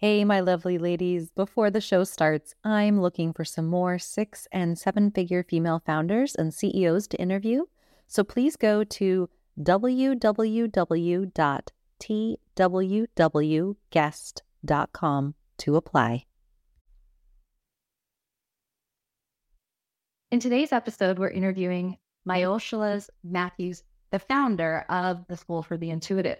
Hey, my lovely ladies. Before the show starts, I'm looking for some more six and seven figure female founders and CEOs to interview. So please go to www.twwguest.com to apply. In today's episode, we're interviewing Myshiola Matthews, the founder of the School for the Intuitive.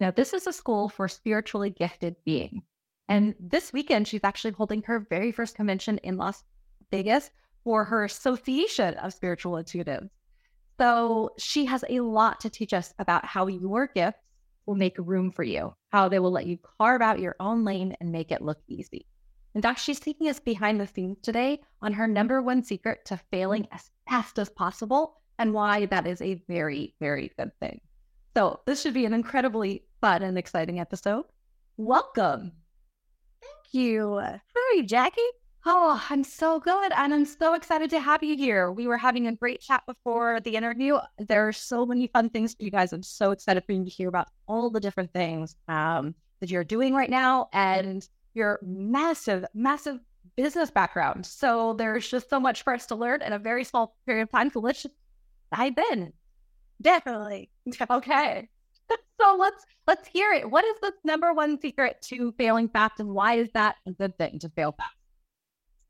Now, this is a school for spiritually gifted beings. And this weekend, she's actually holding her very first convention in Las Vegas for her Association of Spiritual Intuitives. So she has a lot to teach us about how your gifts will make room for you, how they will let you carve out your own lane and make it look easy. In fact, she's taking us behind the scenes today on her number one secret to failing as fast as possible and why that is a very, very good thing. So this should be an incredibly fun and exciting episode. Welcome you. How are you, Jackie? Oh, I'm so good. And I'm so excited to have you here. We were having a great chat before the interview. There are so many fun things for you guys. I'm so excited for you to hear about all the different things um, that you're doing right now and your massive, massive business background. So there's just so much for us to learn in a very small period of time. So let's just dive in. Definitely. Okay. So let's let's hear it. What is the number one secret to failing fast, and why is that a good thing to fail fast?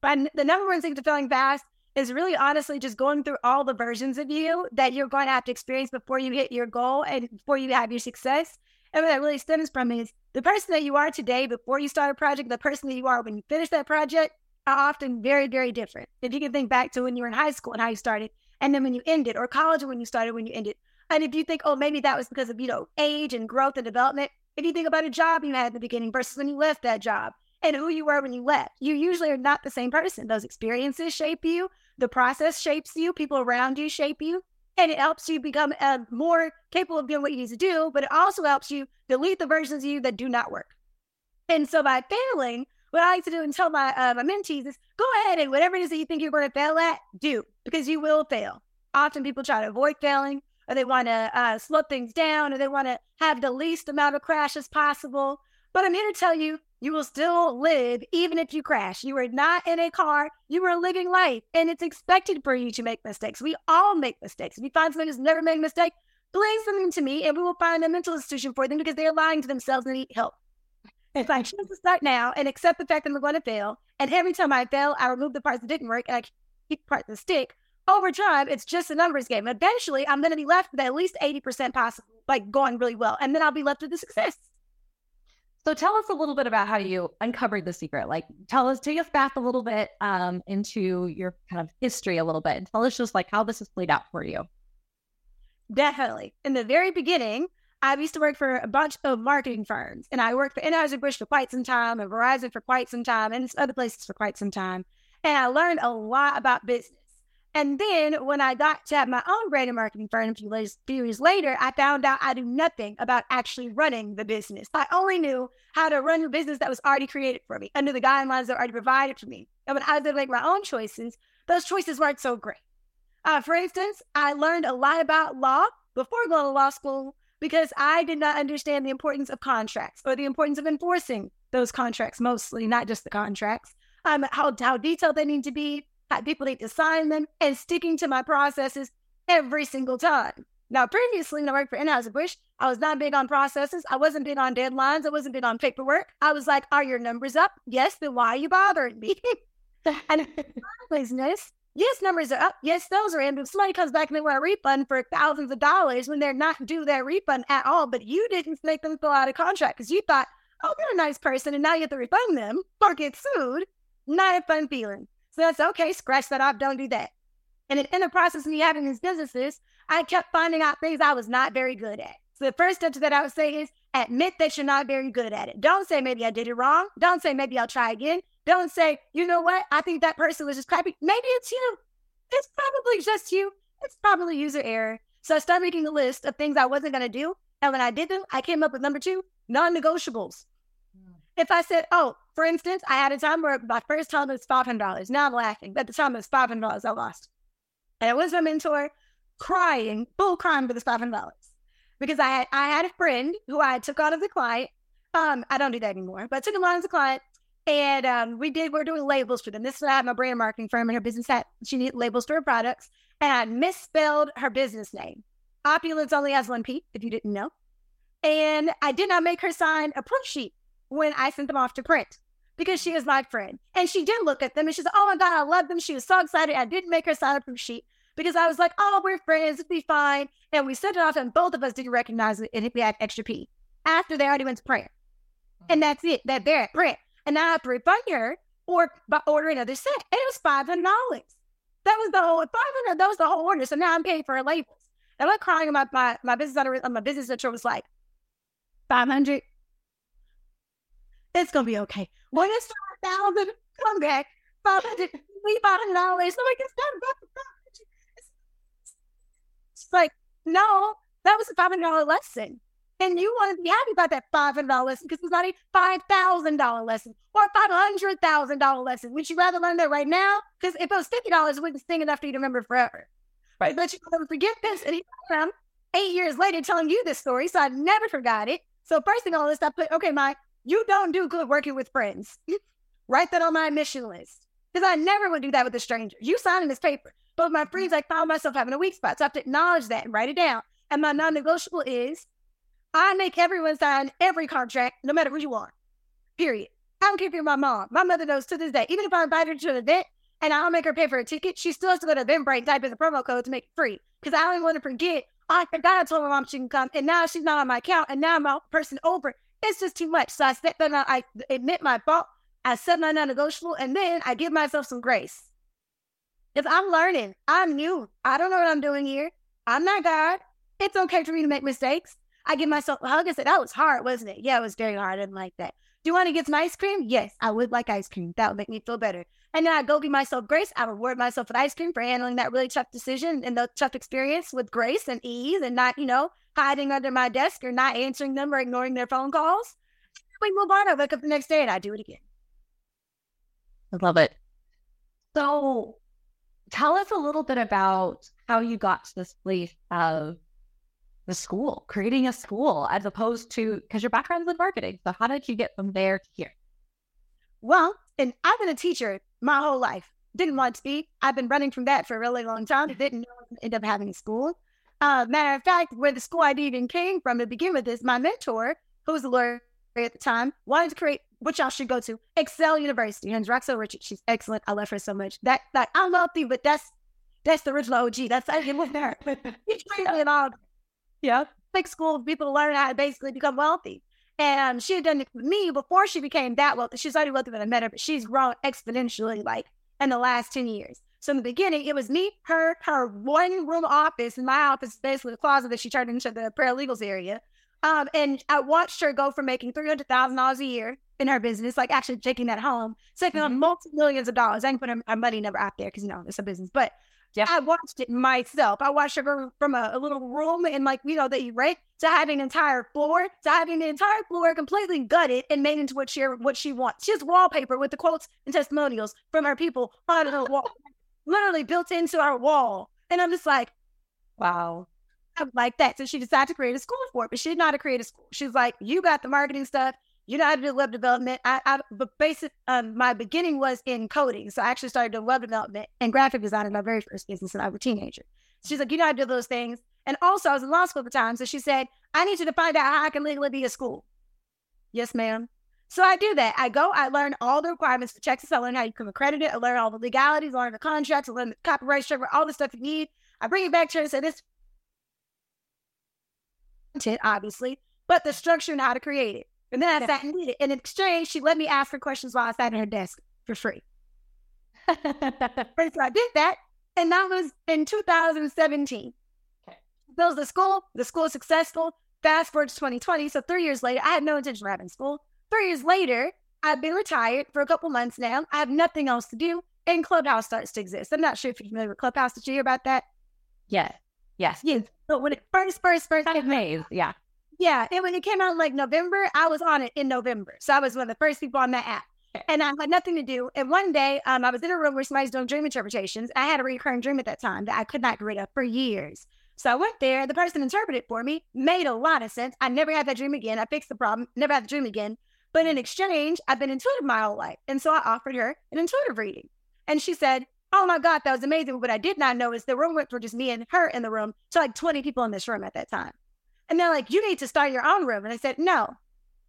And the number one secret to failing fast is really honestly just going through all the versions of you that you're going to have to experience before you hit your goal and before you have your success. And what that really stems from is the person that you are today before you start a project, the person that you are when you finish that project are often very, very different. If you can think back to when you were in high school and how you started, and then when you ended, or college when you started, when you ended, and if you think, oh, maybe that was because of, you know, age and growth and development, if you think about a job you had at the beginning versus when you left that job and who you were when you left, you usually are not the same person. Those experiences shape you, the process shapes you, people around you shape you, and it helps you become uh, more capable of doing what you need to do, but it also helps you delete the versions of you that do not work. And so by failing, what I like to do and tell my, uh, my mentees is go ahead and whatever it is that you think you're going to fail at, do, because you will fail. Often people try to avoid failing or they want to uh, slow things down, or they want to have the least amount of crashes possible. But I'm here to tell you, you will still live even if you crash. You are not in a car, you are living life, and it's expected for you to make mistakes. We all make mistakes. If you find someone who's never made a mistake, bring something to me, and we will find a mental institution for them because they're lying to themselves and need help. If I choose to start now and accept the fact that I'm going to fail, and every time I fail, I remove the parts that didn't work and I keep parts that stick, over time, it's just a numbers game. Eventually, I'm going to be left with at least 80% possible, like going really well. And then I'll be left with the success. So tell us a little bit about how you uncovered the secret. Like tell us, take us back a little bit um, into your kind of history a little bit and tell us just like how this has played out for you. Definitely. In the very beginning, I used to work for a bunch of marketing firms and I worked for Anheuser-Busch for quite some time and Verizon for quite some time and other places for quite some time. And I learned a lot about business. And then when I got to have my own brand and marketing firm a few years later, I found out I knew nothing about actually running the business. I only knew how to run a business that was already created for me under the guidelines that were already provided for me. And when I to make my own choices, those choices weren't so great. Uh, for instance, I learned a lot about law before going to law school because I did not understand the importance of contracts or the importance of enforcing those contracts, mostly, not just the contracts, um, how, how detailed they need to be, people need to sign them, and sticking to my processes every single time. Now, previously, when I worked for Anheuser-Busch, I was not big on processes. I wasn't big on deadlines. I wasn't big on paperwork. I was like, are your numbers up? Yes, then why are you bothering me? and business, yes, numbers are up. Yes, those are in. If somebody comes back and they want a refund for thousands of dollars when they're not due that refund at all, but you didn't make them fill out a contract because you thought, oh, they're a nice person, and now you have to refund them or get sued. Not a fun feeling. That's okay, scratch that off, don't do that. And in the process of me having these businesses, I kept finding out things I was not very good at. So the first step that I would say is admit that you're not very good at it. Don't say maybe I did it wrong. Don't say maybe I'll try again. Don't say, you know what? I think that person was just crappy. Maybe it's you. It's probably just you. It's probably user error. So I started making a list of things I wasn't going to do. And when I did them, I came up with number two, non-negotiables. If I said, oh, for instance, I had a time where my first time was $500. Now I'm laughing. But the time was $500 I lost. And it was my mentor crying, full crying for this $500. Because I had I had a friend who I took on as a client Um, I don't do that anymore, but I took him on as a client. And um, we did, we're doing labels for them. This is I have my brand marketing firm and her business had, she needed labels for her products. And I misspelled her business name. Opulence only has one P, if you didn't know. And I did not make her sign a proof sheet when I sent them off to print because she is my friend. And she did look at them and she said, Oh my God, I love them. She was so excited. I didn't make her sign a proof sheet because I was like, Oh, we're friends. It'll be fine. And we sent it off and both of us didn't recognize it and we had extra P. After they already went to prayer. Hmm. And that's it. That they're at prayer. And now I have to refund her or by ordering another set. And it was five hundred dollars. That was the whole five hundred. That was the whole order. So now I'm paying for her labels. And I'm crying. My my my business owner, my business mentor was like, five hundred. It's gonna be okay. When it's five thousand, come back. Five hundred, we five hundred dollars. So like it's not It's like no, that was a five hundred dollar lesson. And you want to be happy about that $500 lesson because it's not a $5,000 lesson or a $500,000 lesson. Would you rather learn that right now? Because if it was $50, it wouldn't sting enough for you to remember forever. Right. But you never forget this. And he come eight years later telling you this story. So I never forgot it. So first thing on this, I put, okay, Mike, you don't do good working with friends. Write that on my mission list. Because I never would do that with a stranger. You signing this paper. But my friends, I found myself having a weak spot. So I have to acknowledge that and write it down. And my non-negotiable is I make everyone sign every contract, no matter who you are. Period. I don't care if you're my mom. My mother knows to this day. Even if I invite her to an event and I don't make her pay for a ticket, she still has to go to Eventbrite and type in the promo code to make it free. Because I don't want to forget. I forgot I told my mom she can come, and now she's not on my account, and now I'm a person over. It's just too much. So I step down. I admit my fault. I set my non-negotiable, and then I give myself some grace. If I'm learning, I'm new. I don't know what I'm doing here. I'm not God. It's okay for me to make mistakes. I give myself a hug and said, that was hard, wasn't it? Yeah, it was very hard. I didn't like that. Do you want to get some ice cream? Yes, I would like ice cream. That would make me feel better. And then I go give myself grace. I reward myself with ice cream for handling that really tough decision and the tough experience with grace and ease and not, you know, hiding under my desk or not answering them or ignoring their phone calls. We move on. I wake up the next day and I do it again. I love it. So tell us a little bit about how you got to this place of the school, creating a school as opposed to because your background's in marketing. So how did you get from there to here? Well, and I've been a teacher my whole life. Didn't want to be. I've been running from that for a really long time. Didn't know end up having a school. Uh, matter of fact, where the school idea even came from to begin with is my mentor, who was a lawyer at the time, wanted to create what y'all should go to Excel University. And Roxelle Richard, she's excellent. I love her so much. That like I love you, but that's that's the original OG. That's I with her. you trained me in all yeah, big school people learn how to basically become wealthy. And she had done it with me before she became that wealthy. She's already wealthy when I met her, but she's grown exponentially like in the last 10 years. So in the beginning, it was me, her, her one room office, and my office basically the closet that she turned into the paralegals area. Um, and I watched her go from making three hundred thousand dollars a year in her business, like actually taking that home, taking mm-hmm. on multi millions of dollars. I can put her, her money never out there because you know it's a business, but I watched it myself. I watched her from a, a, little room and like, you know, that you rent to having an entire floor, to having the entire floor completely gutted and made into what she what she wants. She has wallpaper with the quotes and testimonials from her people on her wall, literally built into our wall. And I'm just like, wow. I'm like that. So she decided to create a school for it, but she did not create a school. She's like, you got the marketing stuff, you know how to do web development. I, I but basic um, my beginning was in coding, so I actually started doing web development and graphic design in my very first business when I was a teenager. She's like, you know I do those things, and also I was in law school at the time, so she said, I need you to find out how I can legally be a school. Yes, ma'am. So I do that. I go, I learn all the requirements for Texas. I learn how you can accredit it. I learn all the legalities, I learn the contracts, I learn the copyright structure, all the stuff you need. I bring it back to her and say this content, obviously, but the structure and how to create it. And then I sat and did it. And in exchange, she let me ask her questions while I sat at her desk for free. so I did that. And that was in 2017. Okay. Built the school. The school is successful. Fast forward to 2020. So three years later, I had no intention of having school. Three years later, I've been retired for a couple months now. I have nothing else to do. And Clubhouse starts to exist. I'm not sure if you're familiar with Clubhouse. Did you hear about that? Yeah. Yes. Yes. So when it first, first, first, of amazed. Yeah. Yeah, and when it came out in like November, I was on it in November. So I was one of the first people on that app. And I had nothing to do. And one day, um, I was in a room where somebody's doing dream interpretations. I had a recurring dream at that time that I could not get rid of for years. So I went there. The person interpreted for me, made a lot of sense. I never had that dream again. I fixed the problem, never had the dream again. But in exchange, I've been intuitive my whole life. And so I offered her an intuitive reading. And she said, Oh my God, that was amazing. What I did not know is the room went from just me and her in the room to like 20 people in this room at that time. And they're like, You need to start your own room. And I said, No.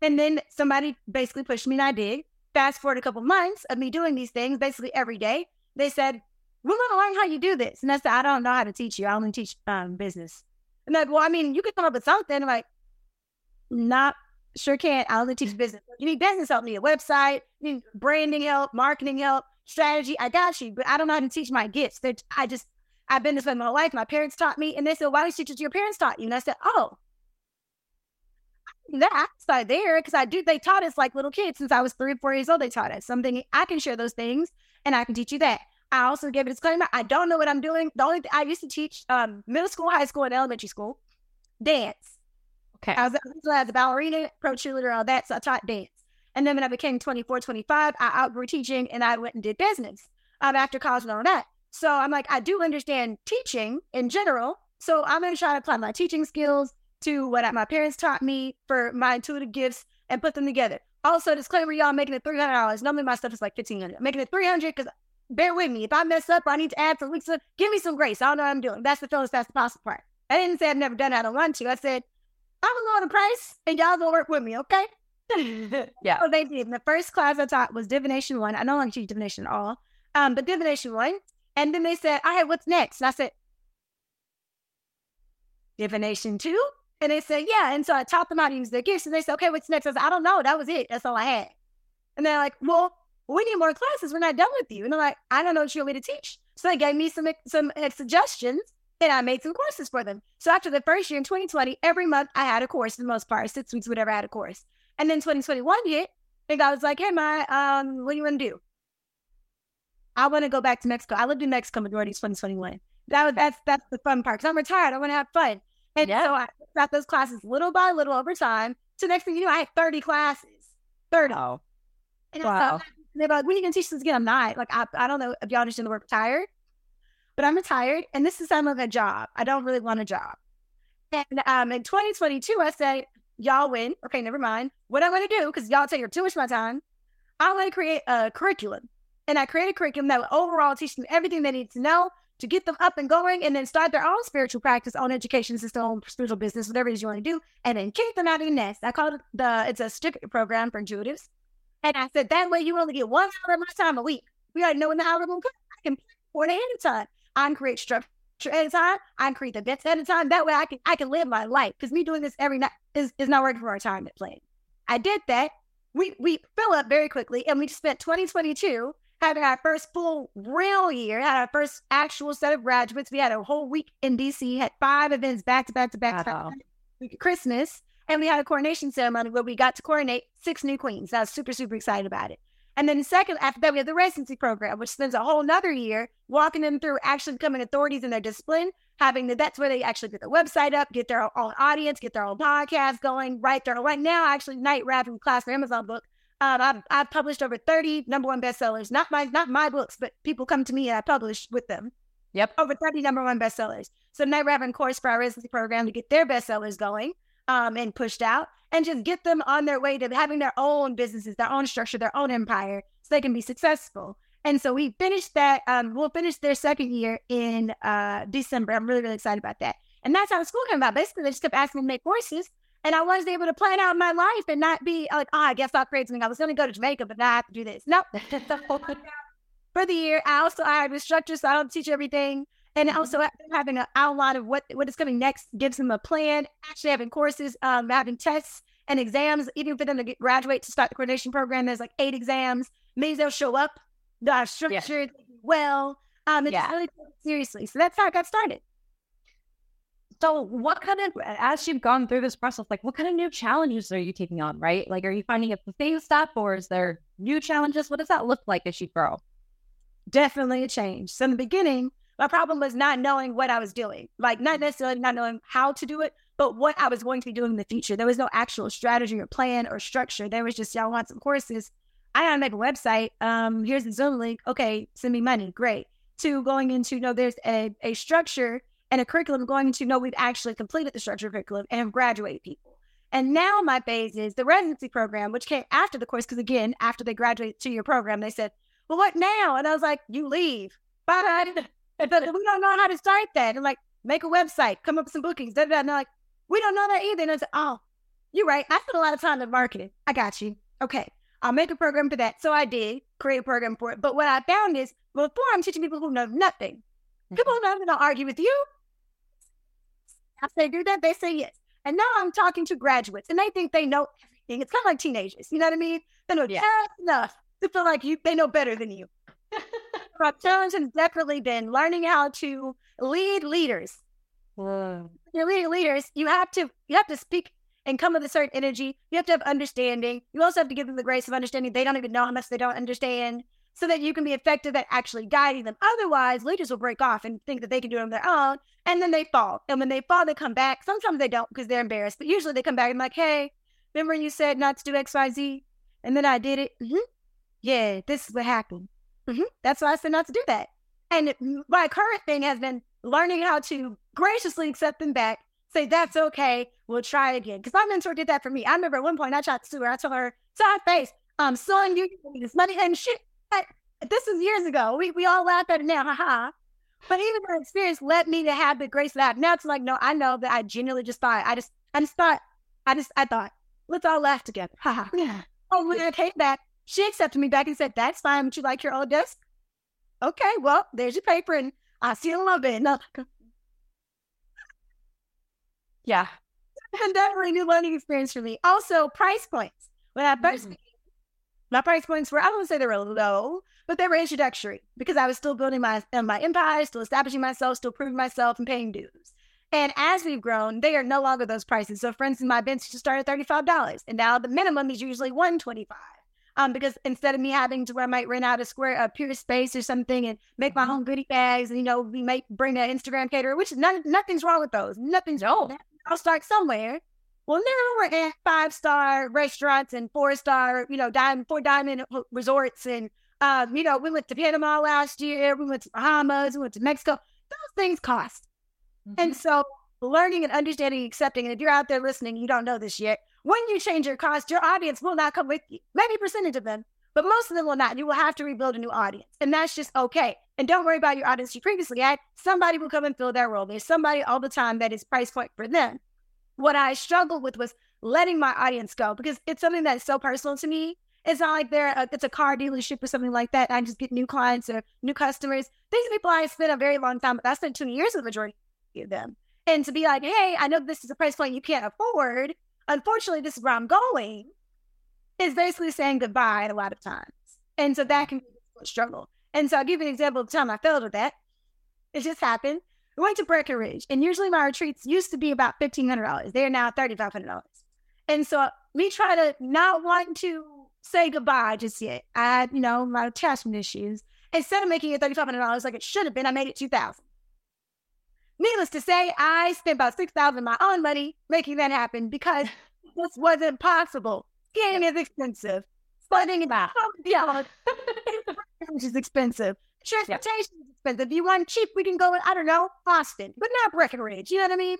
And then somebody basically pushed me and I did. Fast forward a couple months of me doing these things basically every day. They said, we want to learn how you do this. And I said, I don't know how to teach you. I only teach um, business. And like, well, I mean, you can come up with something. I'm like, not sure can't. I only teach business. You need business help, you need a website, you need branding help, marketing help, strategy. I got you, but I don't know how to teach my gifts. That I just, I've been this way my whole life. My parents taught me. And they said, why don't you teach your parents taught you? And I said, oh, that started there because I do. They taught us like little kids since I was three or four years old. They taught us something. I can share those things and I can teach you that. I also gave a disclaimer. I don't know what I'm doing. The only thing I used to teach um, middle school, high school, and elementary school dance. Okay. I was, I was a ballerina, pro cheerleader, all that. So I taught dance. And then when I became 24, 25, I outgrew teaching and I went and did business um, after college and all that. So I'm like, I do understand teaching in general. So I'm going to try to apply my teaching skills to what my parents taught me for my intuitive gifts and put them together. Also, disclaimer, y'all, making it $300. Normally my stuff is like 1500 Making it 300 because bear with me. If I mess up, I need to add some weeks. Give me some grace. I don't know what I'm doing. That's the feelings. That's the possible part. I didn't say I've never done it. I don't want to. I said, I'm a lower the price and y'all gonna work with me, okay? yeah. So they did. the first class I taught was divination one. I don't want to teach divination at all. Um, but divination one. And then they said, all right, what's next? And I said, divination two? And they said, yeah. And so I taught them how to use their gifts. And they said, okay, what's next? I said, I don't know. That was it. That's all I had. And they're like, well, we need more classes. We're not done with you. And I'm like, I don't know what you want me to teach. So they gave me some some suggestions and I made some courses for them. So after the first year in 2020, every month I had a course for the most part, six weeks, whatever, I had a course. And then 2021 hit, and I was like, hey, my, um, what do you want to do? I want to go back to Mexico. I lived in Mexico majority of 2021. That was, that's, that's the fun part because I'm retired. I want to have fun. And yeah. so I got those classes little by little over time. So next thing you know, I had 30 classes. 30. Wow. And wow. they're like, when are you going to teach this again? I'm not. Like, I, I don't know if y'all understand the word retired, but I'm retired. And this is of a job. I don't really want a job. And um, in 2022, I said, y'all win. Okay, never mind. What I'm going to do, because y'all take too much of my time, I'm going to create a curriculum. And I create a curriculum that will overall teach them everything they need to know to get them up and going and then start their own spiritual practice, own education system, own spiritual business, whatever it is you want to do, and then kick them out of the nest. I call it the it's a certificate program for intuitives. And I said that way you only get one hour of my time a week. We already know when the hour will come. I can for it ahead of time. I can create structure at a time. I can create the bits at a time. That way I can I can live my life. Because me doing this every night is, is not working for our retirement plan. I did that. We we fill up very quickly and we just spent 2022 having our first full real year, had our first actual set of graduates. We had a whole week in DC, had five events back to back to back. Wow. Christmas, and we had a coronation ceremony where we got to coronate six new queens. I was super, super excited about it. And then second, after that, we had the residency program, which spends a whole nother year walking them through actually becoming authorities in their discipline, having the, that's where they actually get their website up, get their own audience, get their own podcast going, write their own, right now, actually, Night Rapping Class for Amazon book um, I've, I've published over 30 number one bestsellers. Not my not my books, but people come to me and I publish with them. Yep. Over 30 number one bestsellers. So now we're having course for our residency program to get their bestsellers going um, and pushed out and just get them on their way to having their own businesses, their own structure, their own empire so they can be successful. And so we finished that. Um, we'll finish their second year in uh, December. I'm really, really excited about that. And that's how the school came about. Basically, they just kept asking me to make courses and I wasn't able to plan out my life and not be like, oh, I guess I'll create something. I was going to go to Jamaica, but now I have to do this. No, nope. for the year. I also I have a structure, so I don't teach everything. And mm-hmm. also having an outline of what what is coming next gives them a plan. Actually having courses, um, having tests and exams, even for them to get, graduate to start the coordination program. There's like eight exams. Maybe they'll show up. They're structured yeah. well. Um, it's yeah. really seriously. So that's how I got started. So, what kind of, as you've gone through this process, like what kind of new challenges are you taking on, right? Like, are you finding it's the same stuff or is there new challenges? What does that look like as you grow? Definitely a change. So, in the beginning, my problem was not knowing what I was doing, like, not necessarily not knowing how to do it, but what I was going to be doing in the future. There was no actual strategy or plan or structure. There was just, y'all want some courses. I gotta make a website. Um, here's the Zoom link. Okay, send me money. Great. To going into, no, there's a, a structure and a curriculum going to know we've actually completed the structured curriculum and have graduated people. And now my phase is the residency program, which came after the course. Because again, after they graduate to your program, they said, well, what now? And I was like, you leave. Bye. we don't know how to start that. And like, make a website, come up with some bookings. Da, da, da. And they're like, we don't know that either. And I said, oh, you're right. I spent a lot of time in marketing. I got you. Okay. I'll make a program for that. So I did create a program for it. But what I found is before I'm teaching people who know nothing, people mm-hmm. who know nothing will argue with you. I they do that. They say yes. And now I'm talking to graduates and they think they know everything. It's kind of like teenagers. You know what I mean? They know yeah. just enough to feel like you they know better than you. My challenge has definitely been learning how to lead leaders. Whoa. You're leading leaders. You have to you have to speak and come with a certain energy. You have to have understanding. You also have to give them the grace of understanding. They don't even know how much they don't understand, so that you can be effective at actually guiding them. Otherwise, leaders will break off and think that they can do it on their own, and then they fall. And when they fall, they come back. Sometimes they don't because they're embarrassed, but usually they come back and like, "Hey, remember you said not to do X, Y, Z, and then I did it. Mm-hmm. Yeah, this is what happened. Mm-hmm. That's why I said not to do that." And my current thing has been learning how to graciously accept them back, say, that's okay, we'll try again. Because my mentor did that for me. I remember at one point I tried to sue her. I told her, to her face, I'm suing you this money and this is years ago. We, we all laugh at it now, haha. But even my experience led me to have the grace that. Now it's like, no, I know that I genuinely just thought, I just, I just thought, I just, I thought, let's all laugh together. Haha. Yeah. Oh, when I came back, she accepted me back and said, that's fine. Would you like your old desk? Okay, well, there's your paper and i'll see you still love it. No. Yeah. And that definitely new learning experience for me. Also, price points. When I 1st mm-hmm. My price points were, I don't say they were low, but they were introductory because I was still building my uh, my empire, still establishing myself, still proving myself and paying dues. And as we've grown, they are no longer those prices. So for instance, my bench just started at $35 and now the minimum is usually 125 um, because instead of me having to where I might rent out a square, a pure space or something and make my mm-hmm. own goodie bags, and you know, we might bring an Instagram caterer, which none, nothing's wrong with those. Nothing's wrong. I'll start somewhere. Well, now we're at five star restaurants and four star, you know, diamond, four diamond resorts. And, um, you know, we went to Panama last year. We went to Bahamas. We went to Mexico. Those things cost. Mm-hmm. And so learning and understanding, accepting, and if you're out there listening, you don't know this yet, when you change your cost, your audience will not come with you. Maybe percentage of them, but most of them will not. You will have to rebuild a new audience. And that's just okay. And don't worry about your audience you previously had. Somebody will come and fill that role. There's somebody all the time that is price point for them. What I struggled with was letting my audience go because it's something that's so personal to me. It's not like they're a, it's a car dealership or something like that. I just get new clients or new customers. These people I spent a very long time, but I spent 20 years with the majority of them. And to be like, hey, I know this is a price point you can't afford unfortunately, this is where I'm going, is basically saying goodbye a lot of times. And so that can be a struggle. And so I'll give you an example of the time I failed at that. It just happened. We went to Breckenridge, and usually my retreats used to be about $1,500. They are now $3,500. And so me trying to not want to say goodbye just yet. I had, you know, my attachment issues. Instead of making it $3,500 like it should have been, I made it 2000 Needless to say, I spent about six thousand my own money making that happen because this wasn't possible. Skiing is expensive. Spending about yeah, which is expensive. Transportation is expensive. If you want cheap, we can go. I don't know, Austin, but not Breckenridge. You know what I mean?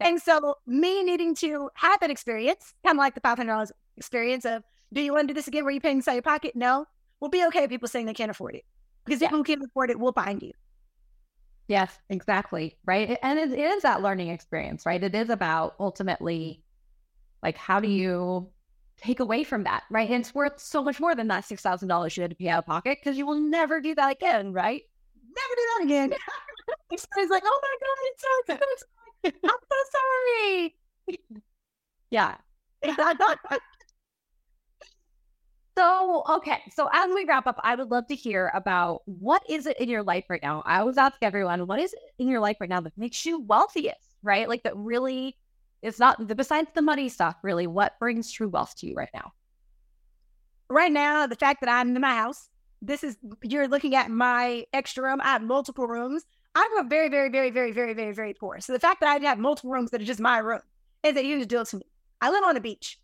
And so, me needing to have that experience, kind of like the five hundred dollars experience of, do you want to do this again? Where you paying inside your pocket? No, we'll be okay. With people saying they can't afford it because if yeah. can't afford it, we'll find you. Yes, exactly. Right. And it is that learning experience, right? It is about ultimately like how do mm-hmm. you take away from that, right? And it's worth so much more than that six thousand dollars you had to pay out of pocket because you will never do that again, right? Never do that again. it's like, oh my god, it's so good. I'm so sorry. yeah. So, okay. So, as we wrap up, I would love to hear about what is it in your life right now? I always ask everyone, what is it in your life right now that makes you wealthiest, right? Like that really is not the besides the money stuff, really, what brings true wealth to you right now? Right now, the fact that I'm in my house, this is you're looking at my extra room. I have multiple rooms. I'm very, very, very, very, very, very, very poor. So the fact that I have multiple rooms that are just my room is a huge deal to me. I live on the beach.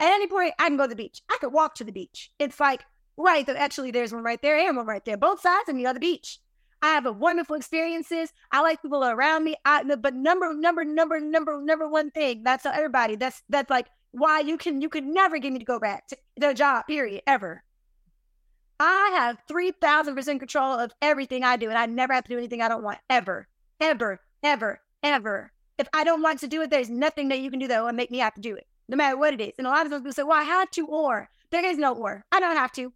At any point, I can go to the beach. I could walk to the beach. It's like, right, actually, there's one right there and one right there. Both sides of me are the beach. I have a wonderful experiences. I like people around me. I, but number, number, number, number, number one thing. That's everybody. That's that's like why you can you could never get me to go back to the job. Period. Ever. I have three thousand percent control of everything I do, and I never have to do anything I don't want. Ever, ever, ever, ever. If I don't want to do it, there's nothing that you can do that will make me have to do it, no matter what it is. And a lot of times people say, "Well, I had to," or there is no or. I don't have to.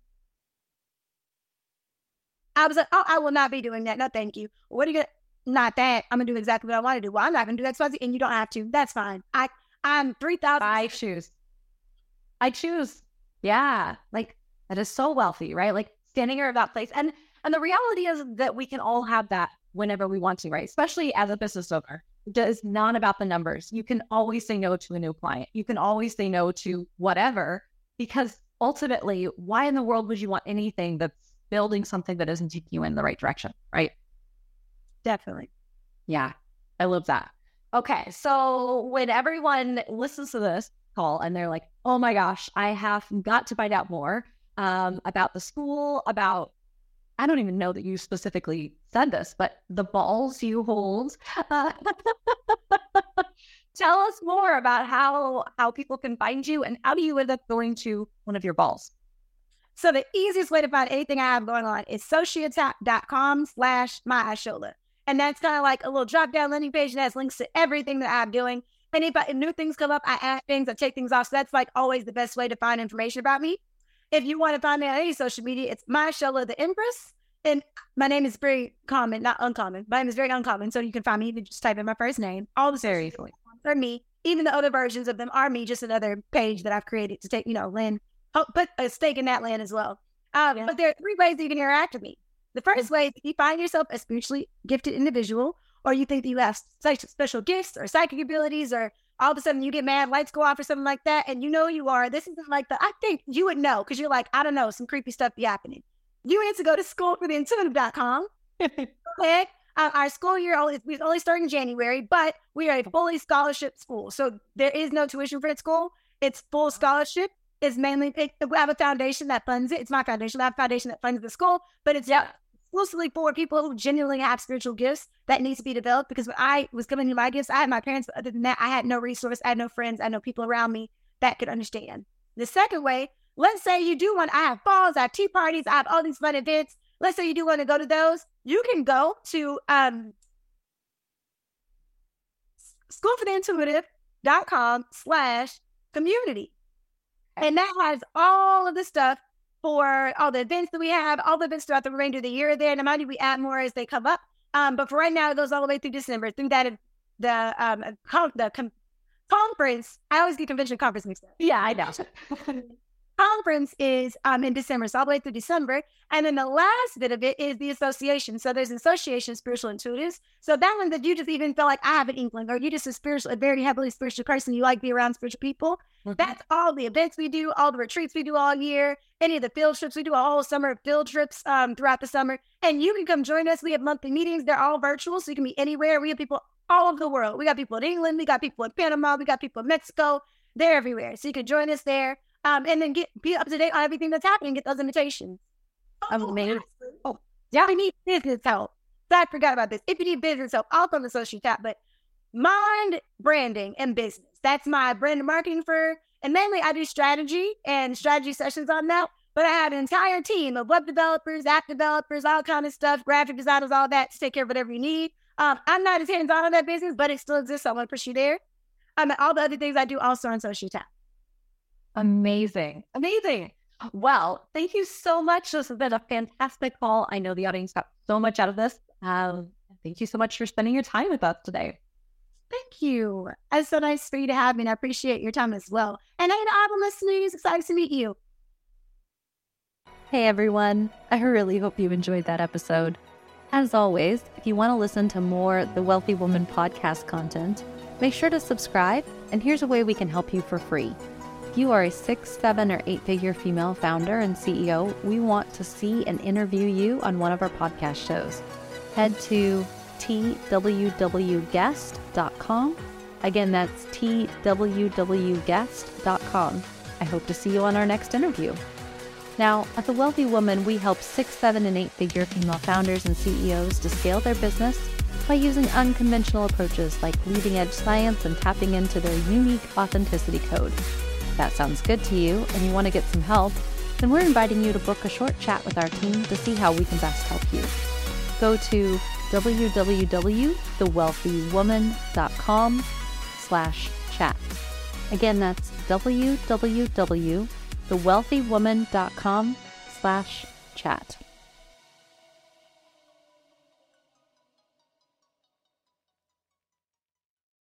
I was like, oh, I will not be doing that. No, thank you. What are you gonna? Not that. I'm gonna do exactly what I want to do. Well, I'm not gonna do that, and you don't have to. That's fine. I I'm three thousand. I choose. I choose. Yeah, like that is so wealthy, right? Like standing here at that place, and and the reality is that we can all have that whenever we want to, right? Especially as a business owner. It is not about the numbers. You can always say no to a new client. You can always say no to whatever because ultimately, why in the world would you want anything that's building something that isn't taking you in the right direction, right? Definitely. Yeah, I love that. Okay, so when everyone listens to this call and they're like, "Oh my gosh, I have got to find out more um, about the school, about I don't even know that you specifically said this, but the balls you hold. Uh, tell us more about how how people can find you and how do you end up going to one of your balls. So the easiest way to find anything I have going on is socialtap.com slash Myshiola. And that's kind of like a little drop down landing page that has links to everything that I'm doing. And if, I, if new things come up, I add things, I take things off. So that's like always the best way to find information about me. If you want to find me on any social media, it's Myshiola the Empress. And my name is very common, not uncommon. My name is very uncommon. So you can find me. You can just type in my first name. All the very. Are me. Even the other versions of them are me, just another page that I've created to take, you know, Lynn oh, put a stake in that land as well. Um, yeah. But there are three ways that you can interact with me. The first way is if you find yourself a spiritually gifted individual, or you think that you have such special gifts or psychic abilities, or all of a sudden you get mad, lights go off or something like that, and you know you are. This isn't like the, I think you would know because you're like, I don't know, some creepy stuff be happening. You need to go to school for the intuitive.com. okay. Uh, our school year only, we only start in January, but we are a fully scholarship school. So there is no tuition for school. It's full scholarship is mainly it, we have a foundation that funds it. It's my foundation. I have a foundation that funds the school, but it's yeah. exclusively for people who genuinely have spiritual gifts that needs to be developed. Because when I was coming to my gifts, I had my parents, but other than that, I had no resource, I had no friends, I had no people around me that could understand. The second way, let's say you do want, I have balls, I have tea parties, I have all these fun events. Let's say you do want to go to those, you can go to um schoolfortheintuitive.com slash community. And that has all of the stuff for all the events that we have, all the events throughout the remainder of the year there. And mind you, we add more as they come up. Um, but for right now, it goes all the way through December. Through that, the um, the com- conference, I always get convention conference mixed up. Yeah, I know. conference is um, in December, so all the way through December. And then the last bit of it is the association. So there's an association spiritual intuitives. So that one that you just even feel like I have an inkling, or you just a spiritual, a very heavily spiritual person, you like be around spiritual people. Mm-hmm. That's all the events we do, all the retreats we do all year, any of the field trips we do, a whole summer of field trips um, throughout the summer. And you can come join us. We have monthly meetings. They're all virtual, so you can be anywhere. We have people all over the world. We got people in England, we got people in Panama, we got people in Mexico. They're everywhere. So you can join us there um, and then get be up to date on everything that's happening, get those invitations. Oh, amazing. Oh, yeah, I need business help. So I forgot about this. If you need business help, I'll come to Social Tap, but mind branding and business. That's my brand and marketing for, and mainly I do strategy and strategy sessions on that. But I have an entire team of web developers, app developers, all kind of stuff, graphic designers, all that to take care of whatever you need. Um, I'm not as hands on in that business, but it still exists. So I'm going to pursue there. Um, all the other things I do also on Social Tap. Amazing. Amazing. Well, thank you so much. This has been a fantastic call. I know the audience got so much out of this. Um, thank you so much for spending your time with us today. Thank you. It's so nice for you to have me, and I appreciate your time as well. And hey, to all the listeners, excited to meet you. Hey, everyone. I really hope you enjoyed that episode. As always, if you want to listen to more The Wealthy Woman podcast content, make sure to subscribe, and here's a way we can help you for free you are a six, seven, or eight figure female founder and CEO, we want to see and interview you on one of our podcast shows. Head to twwguest.com. Again, that's twwguest.com. I hope to see you on our next interview. Now, at The Wealthy Woman, we help six, seven, and eight figure female founders and CEOs to scale their business by using unconventional approaches like leading edge science and tapping into their unique authenticity code. If that sounds good to you and you want to get some help, then we're inviting you to book a short chat with our team to see how we can best help you. Go to www.thewealthywoman.com slash chat. Again, that's www.thewealthywoman.com slash chat.